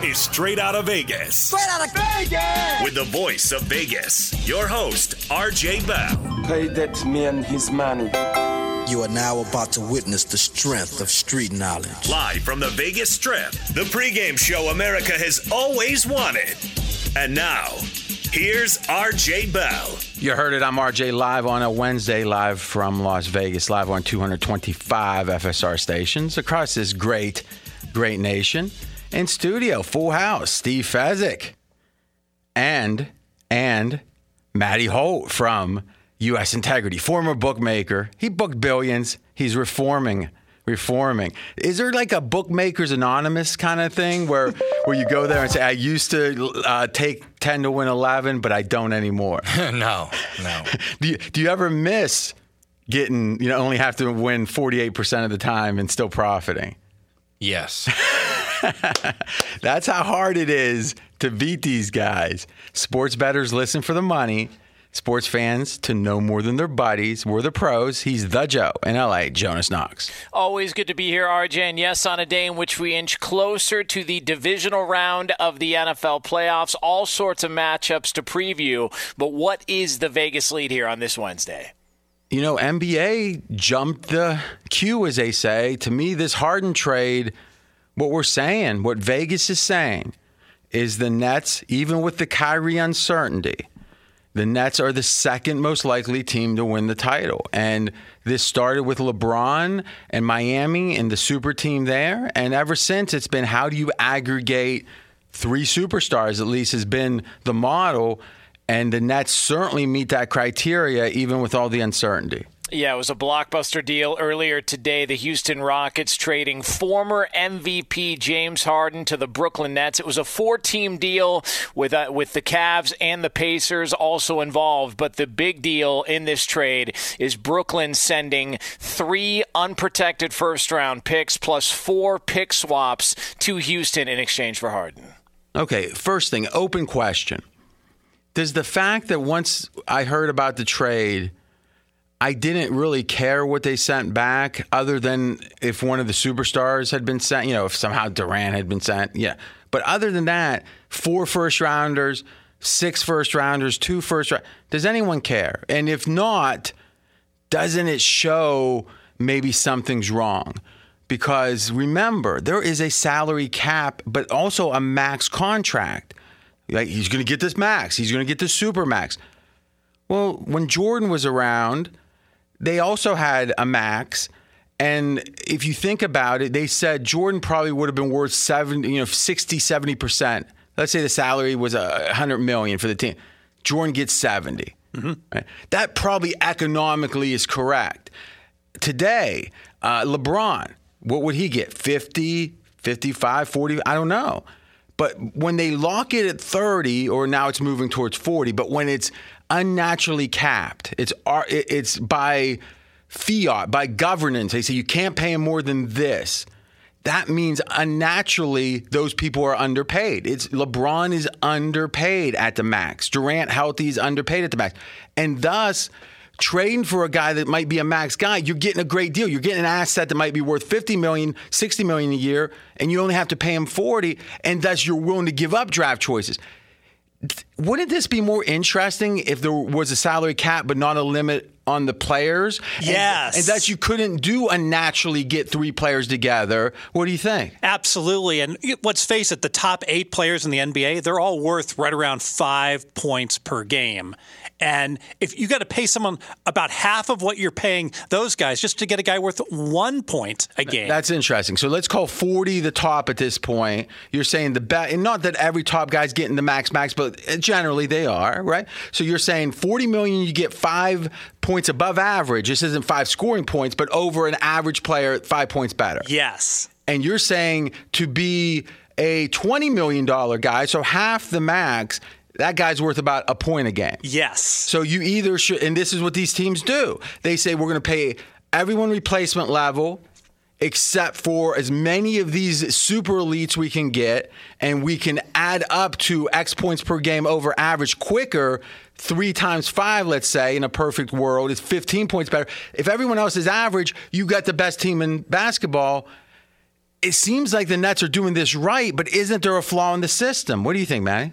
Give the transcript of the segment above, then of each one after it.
This is Straight Out of Vegas. Straight out of Vegas! With the voice of Vegas, your host, RJ Bell. Pay that man his money. You are now about to witness the strength of street knowledge. Live from the Vegas Strip, the pregame show America has always wanted. And now, here's RJ Bell. You heard it. I'm RJ live on a Wednesday, live from Las Vegas, live on 225 FSR stations across this great, great nation. In studio, full house, Steve Fezzik and and Matty Holt from U.S. Integrity, former bookmaker. He booked billions. He's reforming. Reforming. Is there like a bookmakers anonymous kind of thing where where you go there and say, "I used to uh, take ten to win eleven, but I don't anymore"? no, no. do you, do you ever miss getting you know only have to win 48% of the time and still profiting Yes. that's how hard it is to beat these guys sports bettors listen for the money sports fans to know more than their buddies we're the pros he's the joe in la jonas knox Always good to be here, RJ. And yes, on a day in which we inch closer to the divisional round of the NFL playoffs, all sorts of matchups to preview. But what is the Vegas lead here on this Wednesday? you know nba jumped the queue as they say to me this harden trade what we're saying what vegas is saying is the nets even with the Kyrie uncertainty the Nets are the second most likely team to win the title. And this started with LeBron and Miami and the super team there. And ever since, it's been how do you aggregate three superstars, at least, has been the model. And the Nets certainly meet that criteria, even with all the uncertainty. Yeah, it was a blockbuster deal earlier today. The Houston Rockets trading former MVP James Harden to the Brooklyn Nets. It was a four-team deal with uh, with the Cavs and the Pacers also involved. But the big deal in this trade is Brooklyn sending three unprotected first-round picks plus four pick swaps to Houston in exchange for Harden. Okay, first thing, open question. Does the fact that once I heard about the trade, I didn't really care what they sent back, other than if one of the superstars had been sent, you know, if somehow Durant had been sent, yeah. But other than that, four first rounders, six first rounders, two first round. Does anyone care? And if not, doesn't it show maybe something's wrong? Because remember, there is a salary cap, but also a max contract. Like he's going to get this max, he's going to get this super max. Well, when Jordan was around, they also had a max. And if you think about it, they said Jordan probably would have been worth 70, you know, 60, 70%. Let's say the salary was a 100 million for the team. Jordan gets 70. Right? That probably economically is correct. Today, uh, LeBron, what would he get? 50, 55, 40? I don't know. But when they lock it at 30, or now it's moving towards 40, but when it's unnaturally capped, it's it's by fiat, by governance. They say you can't pay him more than this. That means unnaturally those people are underpaid. It's LeBron is underpaid at the max. Durant healthy is underpaid at the max. And thus trading for a guy that might be a max guy, you're getting a great deal. You're getting an asset that might be worth 50 million, 60 million a year, and you only have to pay him 40, and thus you're willing to give up draft choices. Wouldn't this be more interesting if there was a salary cap but not a limit on the players? And- Yes. And, that you couldn't do unnaturally get three players together. What do you think? Absolutely. And let's face it, the top eight players in the NBA, they're all worth right around five points per game. And if you got to pay someone about half of what you're paying those guys just to get a guy worth one point a game. That's interesting. So let's call 40 the top at this point. You're saying the best, and not that every top guy's getting the max max, but uh, generally they are, right? So you're saying 40 million, you get five points above average. This isn't five scoring points, but over an average player, five points better. yes. And you're saying to be a $20 million guy, so half the max, that guy's worth about a point a game. Yes. So you either should, and this is what these teams do. They say we're going to pay everyone replacement level, except for as many of these super elites we can get, and we can add up to X points per game over average quicker. Three times five, let's say, in a perfect world, is 15 points better. If everyone else is average, you got the best team in basketball. It seems like the Nets are doing this right, but isn't there a flaw in the system? What do you think, Manny?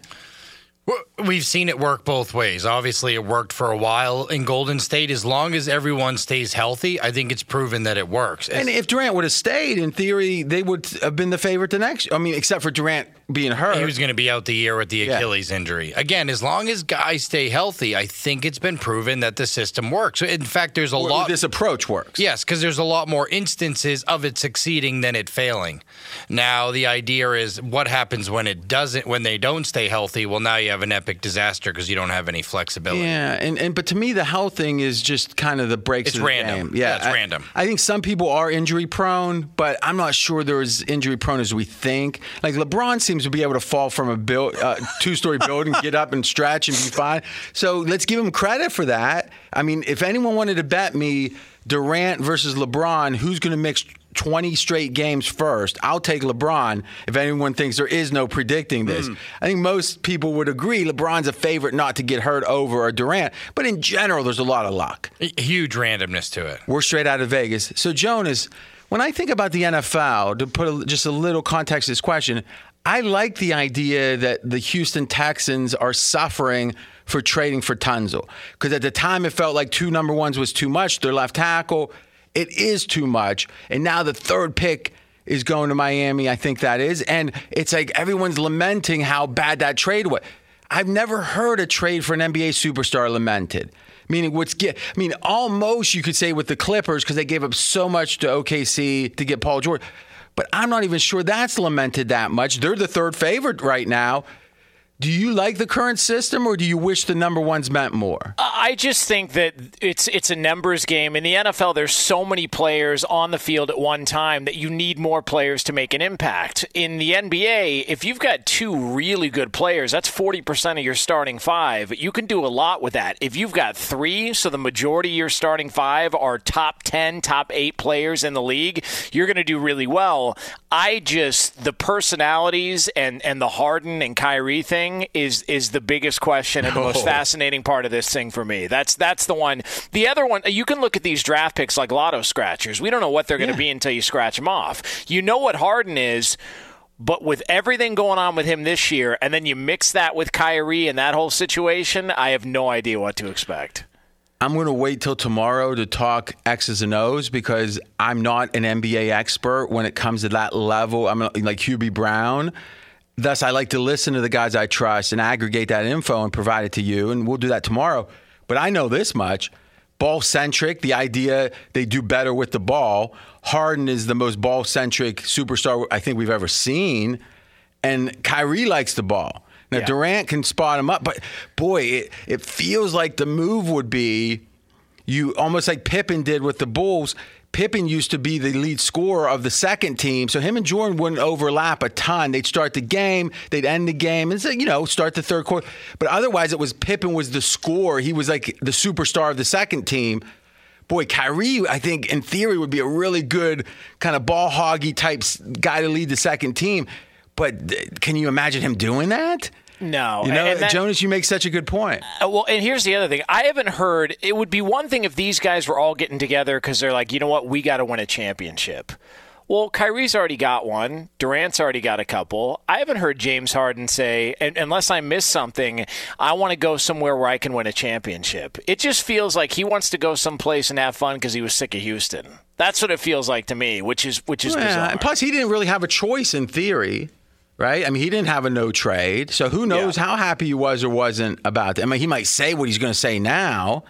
We've seen it work both ways. Obviously, it worked for a while in Golden State. As long as everyone stays healthy, I think it's proven that it works. And if Durant would have stayed, in theory, they would have been the favorite the next. I mean, except for Durant being hurt. He was going to be out the year with the Yeah. Achilles injury. Again, as long as guys stay healthy, I think it's been proven that the system works. In fact, there's a Or lot. This approach works. Yes, because there's a lot more instances of it succeeding than it failing. Now the idea is what happens when it doesn't, when they don't stay healthy. Well, now you have an epic disaster because you don't have any flexibility. Yeah, and, and but to me, the health thing is just kind of the breaks. It's the random. game. Yeah, it's I- random. I think some people are injury prone, but I'm not sure they're as injury prone as we think. Like LeBron seems to be able to fall from a build, uh, two story building, get up and stretch and be fine. So let's give him credit for that. I mean, if anyone wanted to bet me Durant versus LeBron, who's going to mix 20 straight games first, I'll take LeBron if anyone thinks there is no predicting this. Hmm. I think most people would agree LeBron's a favorite not to get hurt over a Durant, but in general, there's a lot of luck. Huge randomness to it. We're straight out of Vegas. So, Jonas, when I think about the NFL, to put a, just a little context to this question, I like the idea that the Houston Texans are suffering for trading for Tunsil. Because at the time, it felt like two number ones was too much. Their left tackle, it is too much. And now the third pick is going to Miami. I think that is. And it's like everyone's lamenting how bad that trade was. I've never heard a trade for an NBA superstar lamented. Meaning, what's get? I mean, almost you could say with the Clippers because they gave up so much to OKC to get Paul George, but I'm not even sure that's lamented that much. They're the third favorite right now. Do you like the current system, or do you wish the number ones meant more? I just think that it's it's a numbers game. In the NFL, there's so many players on the field at one time that you need more players to make an impact. In the NBA, if you've got two really good players, that's 40% of your starting five. You can do a lot with that. If you've got three, so the majority of your starting five are top 10, top eight players in the league, you're going to do really well. I just, the personalities and, and the Harden and Kyrie thing is is the biggest question and the most fascinating part of this thing for me. That's that's the one. The other one, you can look at these draft picks like lotto scratchers. We don't know what they're going to Yeah. be until you scratch them off. You know what Harden is. But with everything going on with him this year, and then you mix that with Kyrie and that whole situation, I have no idea what to expect. I'm going to wait till tomorrow to talk X's and O's because I'm not an NBA expert when it comes to that level. I'm like Hubie Brown. Thus, I like to listen to the guys I trust and aggregate that info and provide it to you. And we'll do that tomorrow. But I know this much ball centric, the idea they do better with the ball. Harden is the most ball centric superstar I think we've ever seen. And Kyrie likes the ball. Now, Yeah. Durant can spot him up, but boy, it, it feels like the move would be you almost like Pippen did with the Bulls. Pippen used to be the lead scorer of the second team, so him and Jordan wouldn't overlap a ton. They'd start the game, they'd end the game, and you know start the third quarter. But otherwise, it was Pippen was the scorer. He was like the superstar of the second team. Boy, Kyrie, I think in theory would be a really good kind of ball hoggy type guy to lead the second team. But uh, can you imagine him doing that? No, You know, and that- Jonas, you make such a good point. Uh, well, and here's the other thing. I haven't heard. It would be one thing if these guys were all getting together because they're like, you know what, we got to win a championship. Well, Kyrie's already got one. Durant's already got a couple. I haven't heard James Harden say, unless I missed something, I want to go somewhere where I can win a championship. It just feels like he wants to go someplace and have fun because he was sick of Houston. That's what it feels like to me, which is which is Yeah, bizarre. and plus, he didn't really have a choice in theory, right? I mean, he didn't have a no trade, so who knows how happy he was or wasn't about that. I mean, he might say what he's going to say now.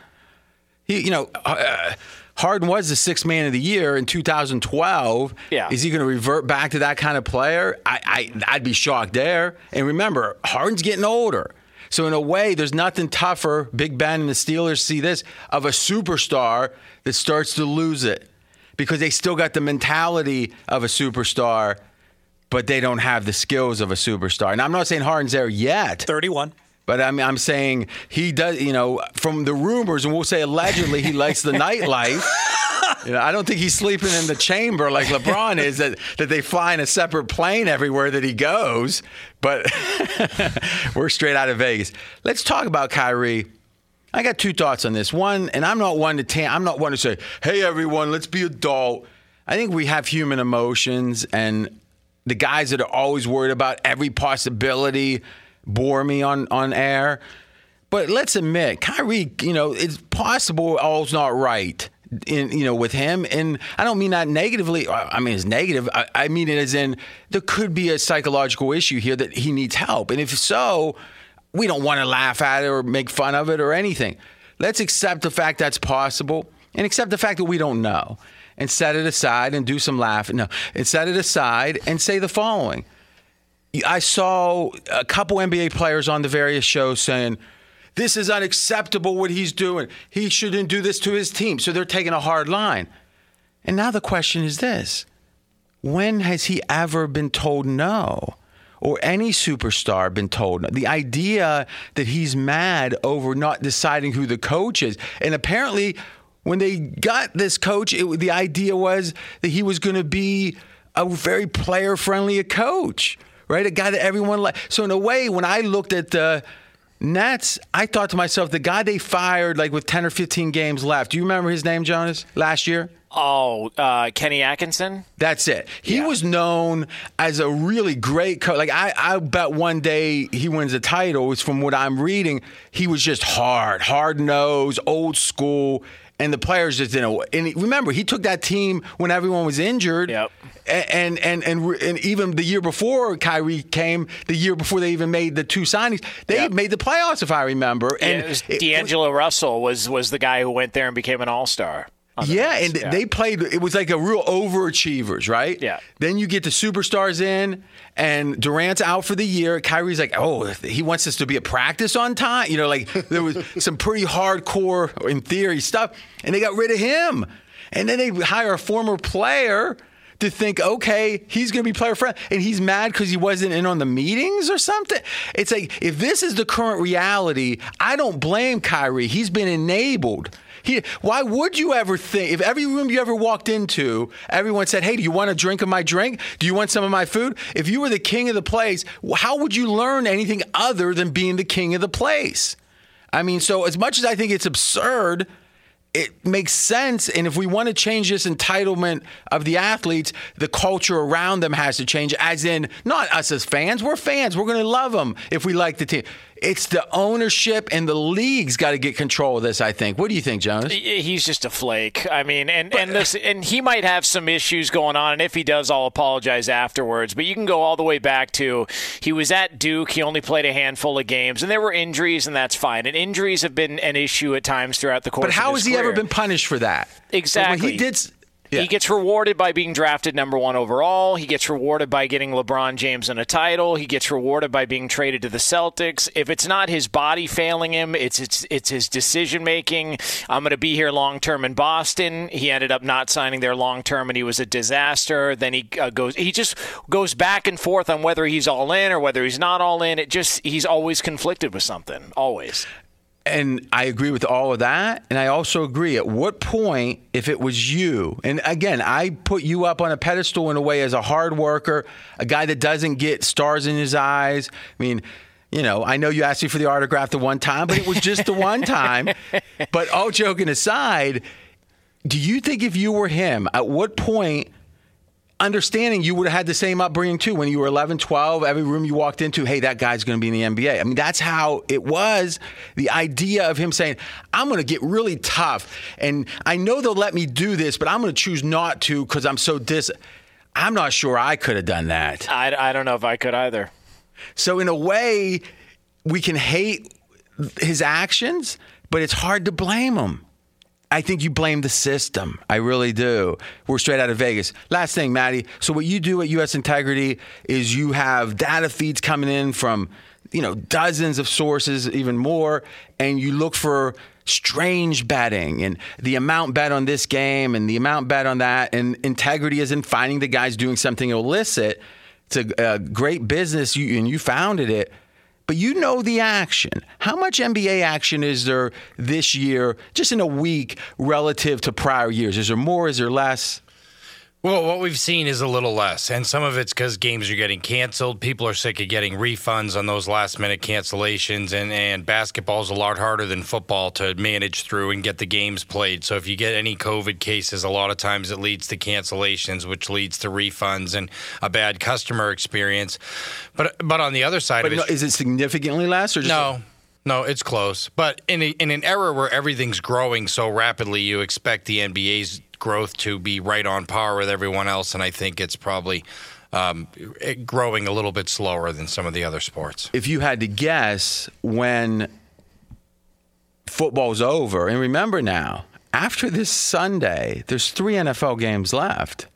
He, you know, uh, Harden was the sixth man of the year in 2012. Yeah. Is he going to revert back to that kind of player? I, I, I'd be shocked there. And remember, Harden's getting older. So in a way, there's nothing tougher. Big Ben and the Steelers see this of a superstar that starts to lose it because they still got the mentality of a superstar, but they don't have the skills of a superstar. And I'm not saying Harden's there yet. 31. But I mean, I'm saying he does, you know, from the rumors, and we'll say allegedly he likes the nightlife. You know, I don't think he's sleeping in the chamber like LeBron is, that, that they fly in a separate plane everywhere that he goes. But we're straight out of Vegas. Let's talk about Kyrie. I got two thoughts on this. One, and I'm not one to tan- I'm not one to say, "Hey, everyone, let's be adult." I think we have human emotions, and the guys that are always worried about every possibility bore me on on air. But let's admit, Kyrie, you know, it's possible all's not right. In you know, with him, and I don't mean that negatively. I mean it's negative. I, I mean it as in there could be a psychological issue here that he needs help, and if so, we don't want to laugh at it or make fun of it or anything. Let's accept the fact that's possible, and accept the fact that we don't know, and set it aside and do some laughing. No, and set it aside and say the following. I saw a couple NBA players on the various shows saying, this is unacceptable what he's doing. He shouldn't do this to his team. So they're taking a hard line. And now the question is this when has he ever been told no? Or any superstar been told? The idea that he's mad over not deciding who the coach is. And apparently, when they got this coach, it, the idea was that he was going to be a very player friendly coach, right? A guy that everyone liked. So, in a way, when I looked at the Nets, I thought to myself, the guy they fired like with 10 or 15 games left. Do you remember his name, Jonas, last year? oh, uh, Kenny Atkinson. That's it. He Yeah. was known as a really great coach. Like I, I bet one day he wins a title. It's from what I'm reading. He was just hard, hard nosed, old school, and the players just didn't. And remember, he took that team when everyone was injured. Yep. And and and and even the year before Kyrie came, the year before they even made the two signings, they Yep. made the playoffs, if I remember. And And it was it- D'Angelo Russell was was the guy who went there and became an All Star. Yeah, and they played. It was like a real overachievers, right? Yeah. Then you get the superstars in, and Durant's out for the year. Kyrie's like, oh, he wants us to be a practice on time. You know, like there was some pretty hardcore, in theory, stuff, and they got rid of him. And then they hire a former player to think, okay, he's going to be player friend, and he's mad because he wasn't in on the meetings or something. It's like if this is the current reality, I don't blame Kyrie. He's been enabled. He, why would you ever think if every room you ever walked into, everyone said, "Hey, do you want a drink of my drink? Do you want some of my food?" If you were the king of the place, how would you learn anything other than being the king of the place? I mean, so as much as I think it's absurd, it makes sense. And if we want to change this entitlement of the athletes, the culture around them has to change, as in not us as fans. We're fans. We're going to love them if we like the team. It's the ownership and the league's got to get control of this, I think. What do you think, Jonas? He's just a flake. I mean, and and this, and he might have some issues going on, and if he does, I'll apologize afterwards. But you can go all the way back to he was at Duke. He only played a handful of games, and there were injuries, and that's fine. And injuries have been an issue at times throughout the course. But how has his he ever been punished for that? Exactly. When he did. Yeah. He gets rewarded by being drafted number one overall. He gets rewarded by getting LeBron James in a title. He gets rewarded by being traded to the Celtics. If it's not his body failing him, it's it's it's his decision making. I'm going to be here long term in Boston. He ended up not signing there long term, and he was a disaster. Then he uh, goes. He just goes back and forth on whether he's all in or whether he's not all in. It just he's always conflicted with something. Always. And I agree with all of that. And I also agree at what point, if it was you, and again, I put you up on a pedestal in a way as a hard worker, a guy that doesn't get stars in his eyes. I mean, you know, I know you asked me for the autograph the one time, but it was just the one time. But all joking aside, do you think if you were him, at what point understanding you would have had the same upbringing too when you were 11 12 every room you walked into hey that guy's going to be in the nba i mean that's how it was. The idea of him saying i'm going to get really tough and i know they'll let me do this but i'm going to choose not to because i'm so dis i'm not sure i could have done that. I, I don't know if I could either. so in a way we can hate his actions but it's hard to blame him I think you blame the system. I really do. We're straight out of Vegas. Last thing, Matty. So what you do at US Integrity is you have data feeds coming in from, you know, dozens of sources, even more, and you look for strange betting and the amount bet on this game and the amount bet on that. And integrity is in finding the guys doing something illicit. It's a, a great business, you, and you founded it but you know the action. How much NBA action is there this year, just in a week, relative to prior years? Is there more? Is there less? Well, what we've seen is a little less, and some of it's because games are getting canceled. People are sick of getting refunds on those last minute cancellations, and, and basketball is a lot harder than football to manage through and get the games played. So, if you get any COVID cases, a lot of times it leads to cancellations, which leads to refunds and a bad customer experience. But but on the other side But of no, it, is it significantly less or just no, no, it's close. But in a, in an era where everything's growing so rapidly, you expect the NBA's growth to be right on par with everyone else, and I think it's probably um, growing a little bit slower than some of the other sports. if you had to guess when football's over, and remember now, after this Sunday, there's three NFL games left.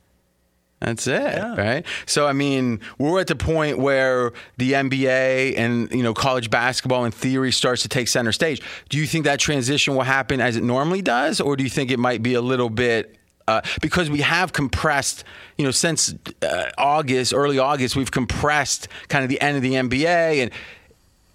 That's it, right? So I mean, we're at the point where the NBA and you know college basketball in theory starts to take center stage. Do you think that transition will happen as it normally does, or do you think it might be a little bit? Uh, because we have compressed, you know, since uh, August, early August, we've compressed kind of the end of the NBA, and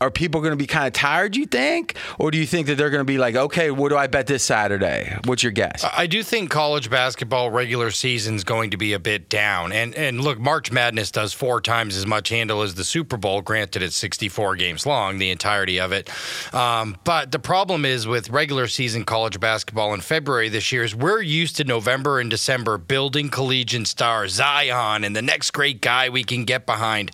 are people going to be kind of tired? You think, or do you think that they're going to be like, okay, what do I bet this Saturday? What's your guess? I do think college basketball regular season is going to be a bit down. And and look, March Madness does four times as much handle as the Super Bowl. Granted, it's 64 games long, the entirety of it. Um, but the problem is with regular season college basketball in February this year is we're used to November and December building collegiate stars, Zion, and the next great guy we can get behind.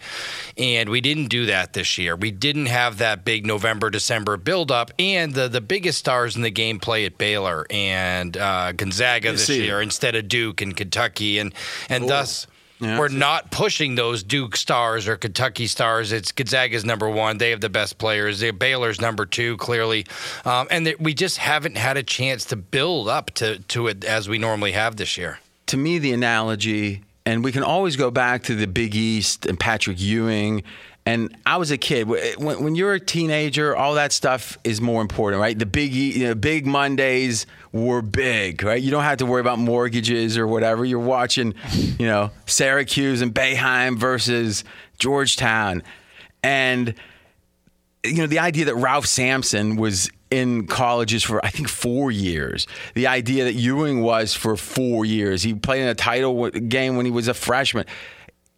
And we didn't do that this year. We didn't have that big November December buildup, and the the biggest stars in the game play at Baylor and uh, Gonzaga this see year instead of Duke and Kentucky, and and thus. Yeah, we're not pushing those Duke stars or Kentucky stars. It's Gonzaga's number one. They have the best players. They're Baylor's number two, clearly, um, and that we just haven't had a chance to build up to to it as we normally have this year. to me, the analogy, and we can always go back to the Big East and Patrick Ewing. And I was a kid. Eh, when, when you're a teenager, all that stuff is more important, right? The big, you know, big Mondays were big, right? You don't have to worry about mortgages or whatever. You're watching, you know, Syracuse and Boeheim versus Georgetown, and you know, the idea that Ralph Sampson was in colleges for I think four years. The idea that Ewing was for four years. He played in a title game when he was a freshman.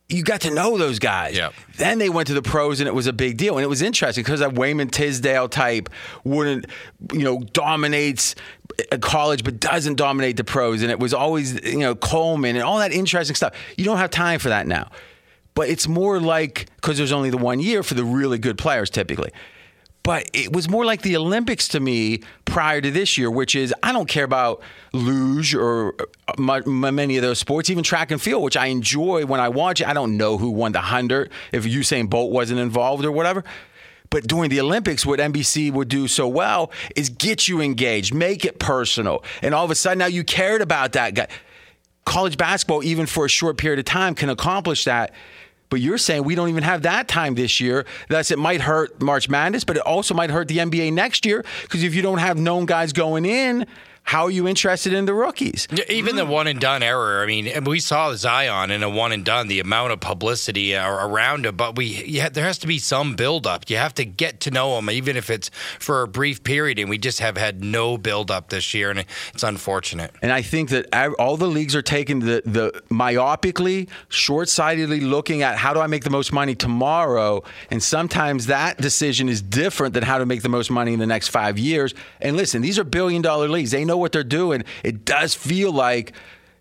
You got to know those guys. Yep. Then they went to the pros and it was a big deal. And it was interesting because that Wayman Tisdale type wouldn't, you know, dominates a college but doesn't dominate the pros. And it was always, you know, Coleman and all that interesting stuff. You don't have time for that now but it's more like because there's only the one year for the really good players typically. But it was more like the Olympics to me prior to this year, which is I don't care about luge or uh, mu- mu- many of those sports, even track and field, which I enjoy when I watch it. I don't know who won the 100 if Usain Bolt wasn't involved or whatever. But during the Olympics, what NBC would do so well is get you engaged, make it personal. And all of a sudden now you cared about that guy college basketball, even for a short period of time, can accomplish that. But you're saying we don't even have that time this year. Thus, it might hurt March Madness, but it also might hurt the NBA next year because if you don't have known guys going in, how are you interested in the rookies? Even the one and done error. I mean, we saw Zion in a one and done. The amount of publicity around him, but we yeah, there has to be some build up. You have to get to know him, even if it's for a brief period. And we just have had no build up this year, and it's unfortunate. And I think that all the leagues are taking the, the myopically, short sightedly looking at how do I make the most money tomorrow. And sometimes that decision is different than how to make the most money in the next five years. And listen, these are billion dollar leagues. They know what they're doing. It does feel like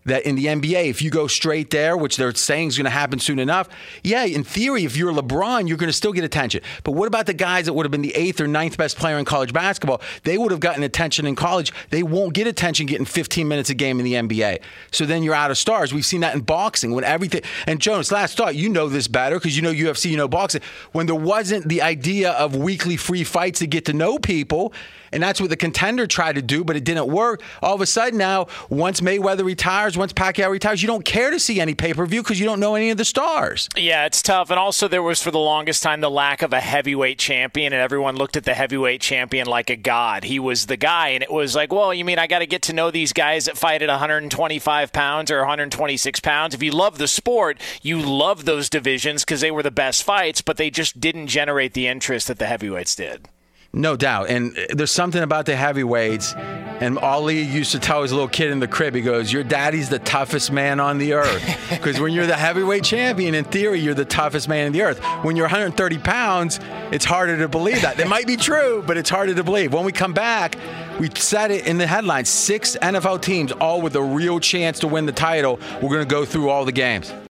that in the NBA, if you go straight there, which they're saying is going to happen soon enough, yeah, in theory, if you're LeBron, you're going to still get attention. But what about the guys that would have been the eighth or ninth best player in college basketball? They would have gotten attention in college. They won't get attention getting 15 minutes a game in the NBA. So then you're out of stars. We've seen that in boxing when everything. And Jonas, last thought, you know this better because you know UFC, you know boxing. When there wasn't the idea of weekly free fights to get to know people, and that's what the contender tried to do, but it didn't work. All of a sudden now, once Mayweather retires, once Pacquiao retires, you don't care to see any pay per view because you don't know any of the stars. Yeah, it's tough. And also, there was for the longest time the lack of a heavyweight champion, and everyone looked at the heavyweight champion like a god. He was the guy, and it was like, well, you mean I got to get to know these guys that fight at 125 pounds or 126 pounds? If you love the sport, you love those divisions because they were the best fights, but they just didn't generate the interest that the heavyweights did. No doubt. And uh, there's something about the heavyweights. And Ali used to tell his little kid in the crib, he goes, Your daddy's the toughest man on the earth. Because when you're the heavyweight champion, in theory, you're the toughest man in the earth. When you're 130 pounds, it's harder to believe that. It might be true, but it's harder to believe. When we come back, we said it in the headlines six NFL teams, all with a real chance to win the title. We're going to go through all the games.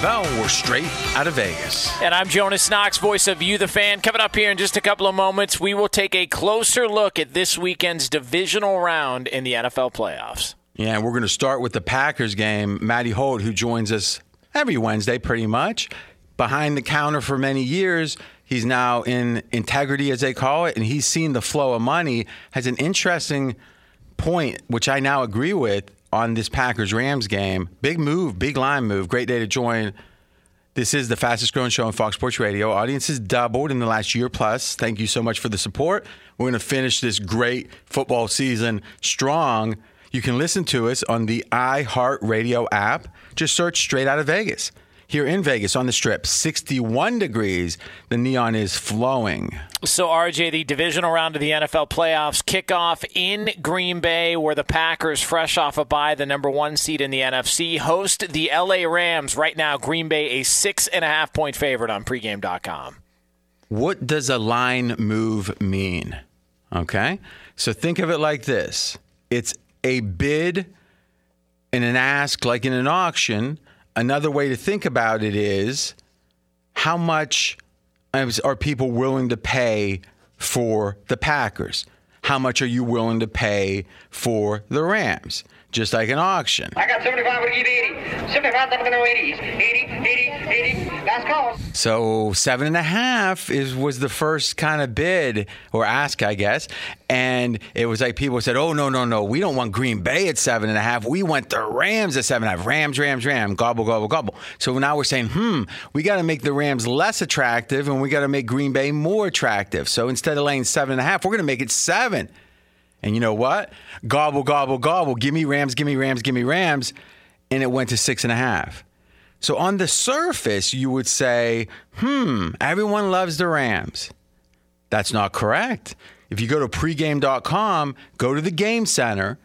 Bell. We're straight out of Vegas. And I'm Jonas Knox, voice of You, the fan. Coming up here in just a couple of moments, we will take a closer look at this weekend's divisional round in the NFL playoffs. Yeah, and we're going to start with the Packers game. Matty Holt, who joins us every Wednesday pretty much, behind the counter for many years. He's now in integrity, as they call it, and he's seen the flow of money. Has an interesting point, which I now agree with on this Packers Rams game. Big move, big line move. Great day to join. This is the fastest growing show on Fox Sports Radio. Audiences doubled in the last year plus. Thank you so much for the support. We're going to finish this great football season strong. You can listen to us on the iHeartRadio app. Just search Straight Out of Vegas. Here in Vegas on the strip, 61 degrees. The neon is flowing. So, RJ, the divisional round of the NFL playoffs kick off in Green Bay, where the Packers, fresh off a bye, the number one seed in the NFC, host the LA Rams. Right now, Green Bay, a six and a half point favorite on pregame.com. What does a line move mean? Okay. So think of it like this it's a bid and an ask, like in an auction. Another way to think about it is how much are people willing to pay for the Packers? How much are you willing to pay for the Rams? Just like an auction. I got 75, would give 80. 75, I'm going to 80. 80, 80, 80. So seven and a half is was the first kind of bid or ask, I guess. And it was like people said, "Oh no, no, no, we don't want Green Bay at seven and a half. We want the Rams at seven and a half. Rams, Rams, Rams. Gobble, gobble, gobble." So now we're saying, "Hmm, we got to make the Rams less attractive, and we got to make Green Bay more attractive. So instead of laying seven and a half, we're going to make it seven. And you know what? Gobble, gobble, gobble. Give me Rams, give me Rams, give me Rams. And it went to six and a half. So on the surface, you would say, hmm, everyone loves the Rams. That's not correct. If you go to pregame.com, go to the game center,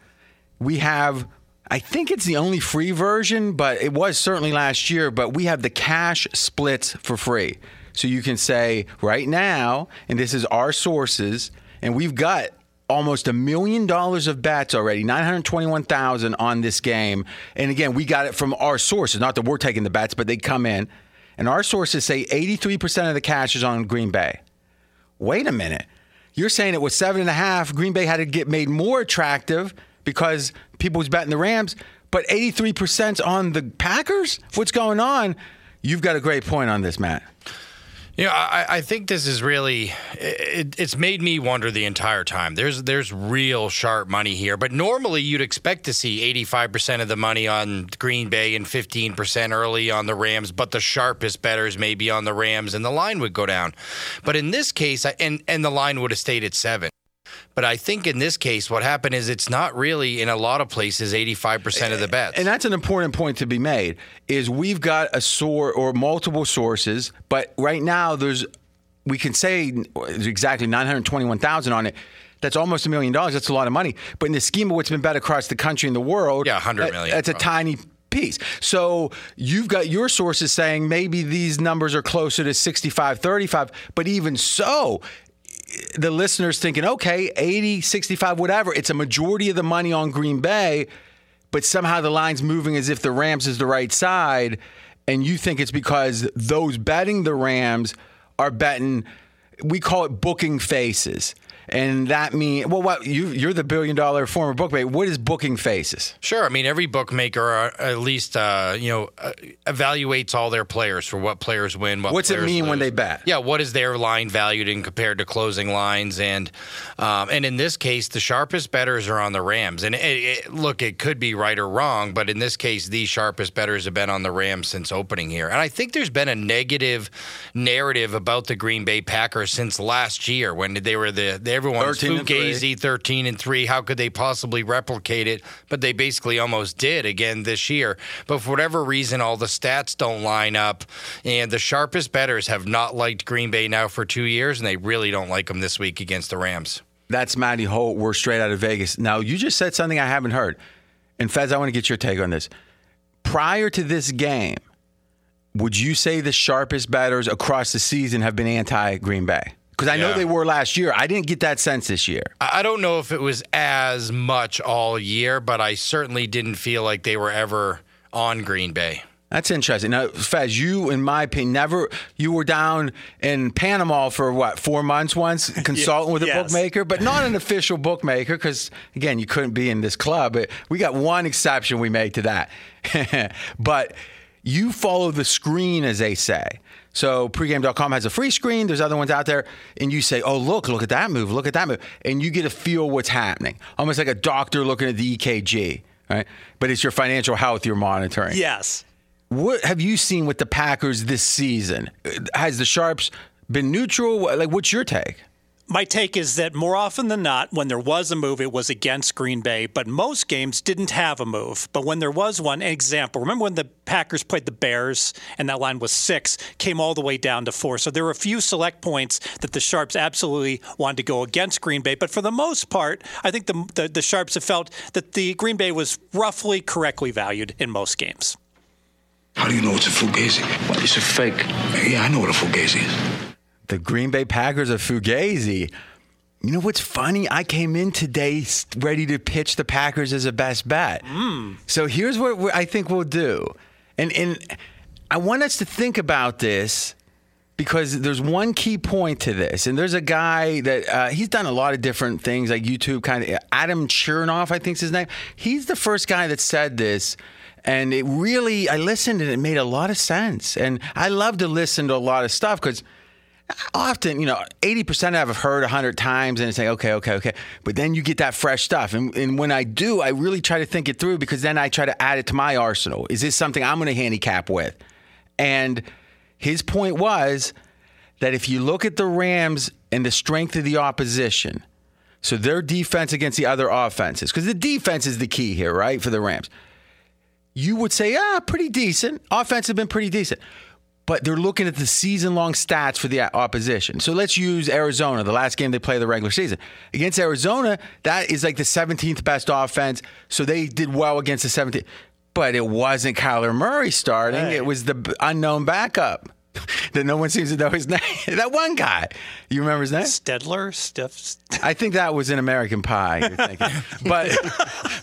we have, I think it's the only free version, but it was certainly last year, but we have the cash splits for free. So you can say right now, and this is our sources, and we've got almost a million dollars of bets already, 921,000 on this game. And again, we got it from our sources, not that we're taking the bets, but they come in. And our sources say 83% of the cash is on Green Bay. Wait a minute. You're saying it was seven and a half. Green Bay had to get made more attractive because people was betting the Rams, but 83% on the Packers? What's going on? You've got a great point on this, Matt. You know, I, I think this is really it, it's made me wonder the entire time. There's there's real sharp money here, but normally you'd expect to see 85% of the money on Green Bay and 15% early on the Rams, but the sharpest betters maybe on the Rams and the line would go down. But in this case, and and the line would have stayed at 7. But I think in this case, what happened is it's not really in a lot of places 85% of the eh, bets. And that's an important point to be made is we've got a source or multiple sources, but right now there's we can say exactly 921,000 on it. That's almost a million dollars. That's a lot of money. But in the scheme of what's been bet across the country and the world, Yeah, 100 that- million, That's a tiny piece. So you've got your sources saying maybe these numbers are closer to 65, 35. But even so, the listeners thinking, okay, 80, 65, whatever. It's a majority of the money on Green Bay, but somehow the line's moving as if the Rams is the right side. And you think it's because those betting the Rams are betting, we call it booking faces. And that means, well, what you, you're the billion dollar former bookmaker. What is booking faces? Sure. I mean, every bookmaker uh, at least, uh, you know, uh, evaluates all their players for what players win. What What's it players mean when they bet? Yeah. What is their line valued in compared to closing lines? And um, and in this case, the sharpest betters are on the Rams. And it, it, look, it could be right or wrong, but in this case, the sharpest betters have been on the Rams since opening here. And I think there's been a negative narrative about the Green Bay Packers since last year when they were the, the everyone's 13 and three. fugazi 13 and 3 how could they possibly replicate it but they basically almost did again this year but for whatever reason all the stats don't line up and the sharpest betters have not liked green bay now for two years and they really don't like them this week against the rams That's Matty Holt. We're straight out of Vegas. Now, you just said something I haven't heard. And Fez, I want to get your take on this. Prior to this game, would you say the sharpest batters across the season have been anti Green Bay? Because I know Yeah. they were last year. I didn't get that sense this year. I I don't know if it was as much all year, but I certainly didn't feel like they were ever on Green Bay. That's interesting. Now, Fez, you, in my opinion, never, you were down in Panama for what, four months once, consulting with a yes. bookmaker, but not an official bookmaker because, again, you couldn't be in this club. But We got one exception we made to that. but you follow the screen, as they say. So pregame.com has a free screen. There's other ones out there. And you say, oh, look, look at that move. Look at that move. And you get to feel what's happening. Almost like a doctor looking at the EKG, right? But it's your financial health you're monitoring. Yes. What have you seen with the Packers this season? Has the Sharps been neutral? Like, what's your take? My take is that more often than not, when there was a move, it was against Green Bay, but most games didn't have a move. But when there was one, example, remember when the Packers played the Bears and that line was six, came all the way down to four. So there were a few select points that the Sharps absolutely wanted to go against Green Bay. But for the most part, I think the, the, the Sharps have felt that the Green Bay was roughly correctly valued in most games. How do you know it's a fugazi? Well, it's a fake. Yeah, I know what a fugazi is. The Green Bay Packers of Fugazi. You know what's funny? I came in today ready to pitch the Packers as a best bet. So here's what I think we'll do, and and I want us to think about this because there's one key point to this, and there's a guy that uh, he's done a lot of different things like YouTube kind of Adam Chernoff, I think's his name. He's the first guy that said this. And it really, I listened and it made a lot of sense. And I love to listen to a lot of stuff because often, you know, 80% I've heard 100 times and it's like, okay, okay, okay. But then you get that fresh stuff. And, and when I do, I really try to think it through because then I try to add it to my arsenal. Is this something I'm going to handicap with? And his point was that if you look at the Rams and the strength of the opposition, so their defense against the other offenses, because the defense is the key here, right, for the Rams you would say, ah, pretty decent. Offense have been pretty decent. But they're looking at the season long stats for the opposition. So let's use Arizona, the last game they play the regular season. Against Arizona, that is like the 17th best offense. So they did well against the 17th. But it wasn't Kyler Murray starting, Hey. it was the unknown backup that no one seems to know his name. that one guy. You remember his name? Stedler, Stiff. I think that was in American Pie. You're thinking, but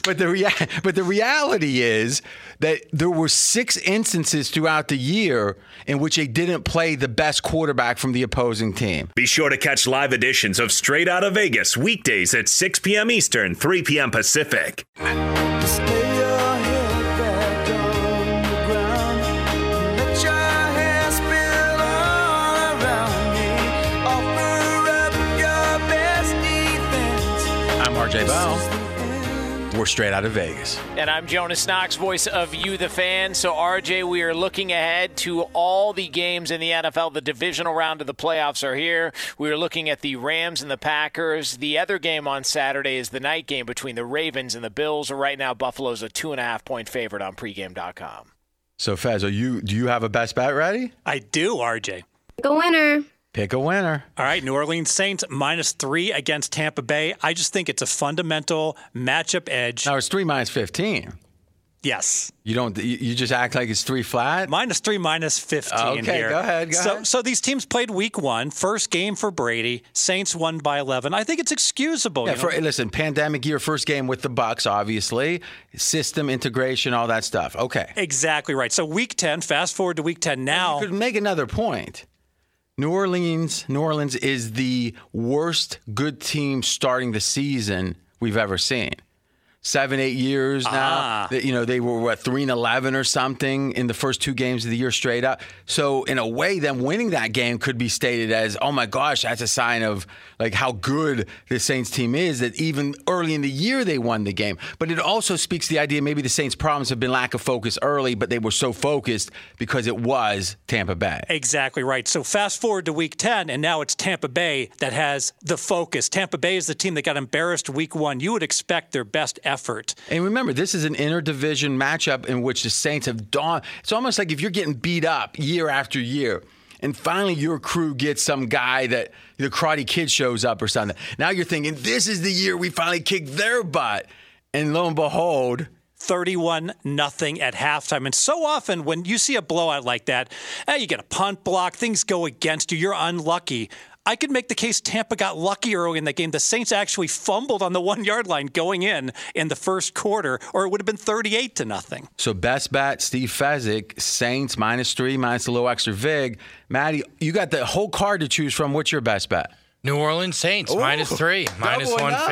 but the rea- but the reality is that there were six instances throughout the year in which they didn't play the best quarterback from the opposing team. Be sure to catch live editions of Straight Out of Vegas weekdays at 6 p.m. Eastern, 3 p.m. Pacific. We're straight out of Vegas. And I'm Jonas Knox, voice of You, the fan. So, RJ, we are looking ahead to all the games in the NFL. The divisional round of the playoffs are here. We are looking at the Rams and the Packers. The other game on Saturday is the night game between the Ravens and the Bills. Right now, Buffalo's a two and a half point favorite on pregame.com. So Fez, are you do you have a best bet ready? I do, RJ. The winner. Pick a winner. All right, New Orleans Saints minus three against Tampa Bay. I just think it's a fundamental matchup edge. Now it's three minus fifteen. Yes. You don't. You just act like it's three flat. Minus three, minus 15 Okay, here. go ahead, go so, ahead. so these teams played week one, first game for Brady. Saints won by 11. I think it's excusable. Yeah, for, listen, pandemic year, first game with the Bucs, obviously, system integration, all that stuff. Okay, exactly right. So week 10, fast forward to week 10 now. you could make another point. New Orleans, New Orleans is the worst good team starting the season we've ever seen. Seven, eight years now. Ah. That, You know, they were what three and eleven or something in the first two games of the year straight up. So in a way, them winning that game could be stated as, oh my gosh, that's a sign of like how good the Saints team is. That even early in the year they won the game. But it also speaks to the idea maybe the Saints' problems have been lack of focus early, but they were so focused because it was Tampa Bay. Exactly right. So fast forward to week 10, and now it's Tampa Bay that has the focus. Tampa Bay is the team that got embarrassed week one. You would expect their best effort. And remember, this is an interdivision matchup in which the Saints have dawned. It's almost like if you're getting beat up year after year, and finally your crew gets some guy that the Karate Kid shows up or something. Now you're thinking, this is the year we finally kick their butt. And lo and behold, 31 nothing at halftime. And so often when you see a blowout like that, eh, you get a punt block, things go against you, you're unlucky. I could make the case Tampa got lucky early in the game. The Saints actually fumbled on the one yard line going in in the first quarter, or it would have been 38 to nothing. so best bet, Steve Fezzik, Saints minus three, minus a little extra vig. Matty, you got the whole card to choose from. What's your best bet? New Orleans Saints minus three, minus doubling up.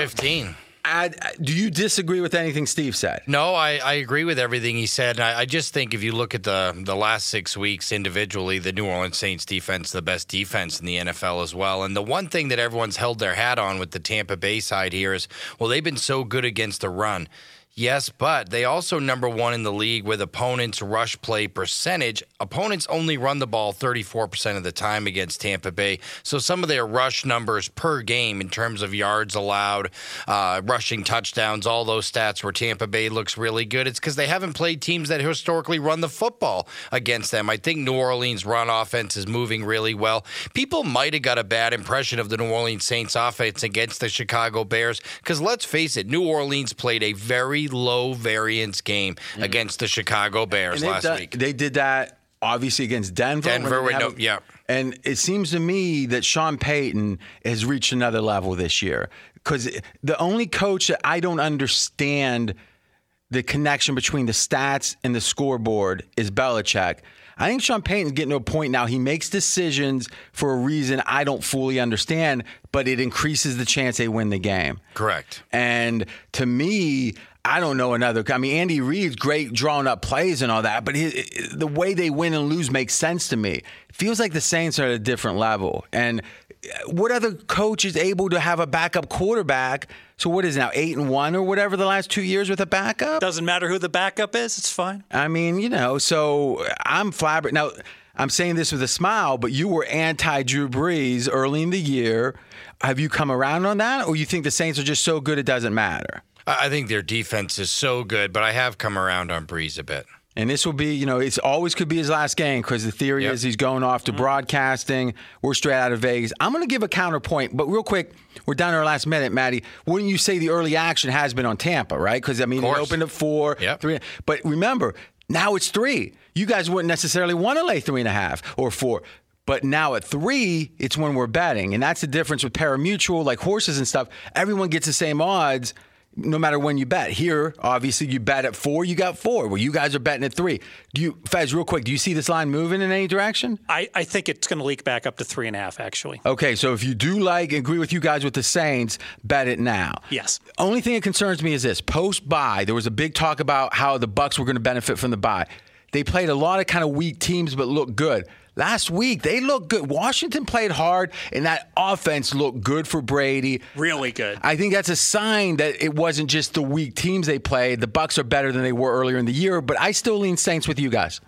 115. Add, do you disagree with anything Steve said? No, I, I agree with everything he said. I, I just think if you look at the the last six weeks individually, the New Orleans Saints defense, the best defense in the NFL as well. And the one thing that everyone's held their hat on with the Tampa Bay side here is, well, they've been so good against the run. Yes, but they also number one in the league with opponents' rush play percentage. Opponents only run the ball 34% of the time against Tampa Bay. So some of their rush numbers per game in terms of yards allowed, uh, rushing touchdowns, all those stats where Tampa Bay looks really good. It's because they haven't played teams that historically run the football against them. I think New Orleans' run offense is moving really well. People might have got a bad impression of the New Orleans Saints offense against the Chicago Bears because let's face it, New Orleans played a very low variance game mm-hmm. against the Chicago Bears last done- week. They did that obviously against Denver. Denver, with no- yeah. And it seems to me that Sean Payton has reached another level this year because the only coach that I don't understand the connection between the stats and the scoreboard is Belichick. I think Sean Payton's getting to a point now. He makes decisions for a reason I don't fully understand, but it increases the chance they win the game. Correct. And to me, I don't know another. I mean, Andy Reid's great drawing up plays and all that, but his, the way they win and lose makes sense to me. It feels like the Saints are at a different level. And what other coach is able to have a backup quarterback? So what is it now eight and one or whatever the last two years with a backup? Doesn't matter who the backup is, it's fine. I mean, you know, so I'm flabbergasted. Now, I'm saying this with a smile, but you were anti Drew Brees early in the year. Have you come around on that, or you think the Saints are just so good it doesn't matter? I think their defense is so good, but I have come around on Brees a bit. And this will be, you know, it's always could be his last game because the theory Yep. is he's going off to mm-hmm. broadcasting. We're straight out of Vegas. I'm going to give a counterpoint, but real quick, we're down to our last minute, Matty. Wouldn't you say the early action has been on Tampa, right? Because I mean, it course. opened at four, Yep. three. But remember, now it's three. You guys wouldn't necessarily want to lay three and a half or four. But now at three, it's when we're betting. And that's the difference with parimutuel, like horses and stuff. Everyone gets the same odds no matter when you bet. Here, obviously, you bet at four, you got four. Well, you guys are betting at three. Do you, Fez, real quick, do you see this line moving in any direction? I, I think it's going to leak back up to three and a half, actually. Okay, so if you do like, agree with you guys with the Saints, bet it now. Yes. Only thing that concerns me is this: post bye, there was a big talk about how the Bucs were going to benefit from the bye. They played a lot of kind of weak teams, but looked good. Last week, they looked good. Washington played hard, and that offense looked good for Brady. Really good. I think that's a sign that it wasn't just the weak teams they played. The Bucs are better than they were earlier in the year, but I still lean Saints with you guys.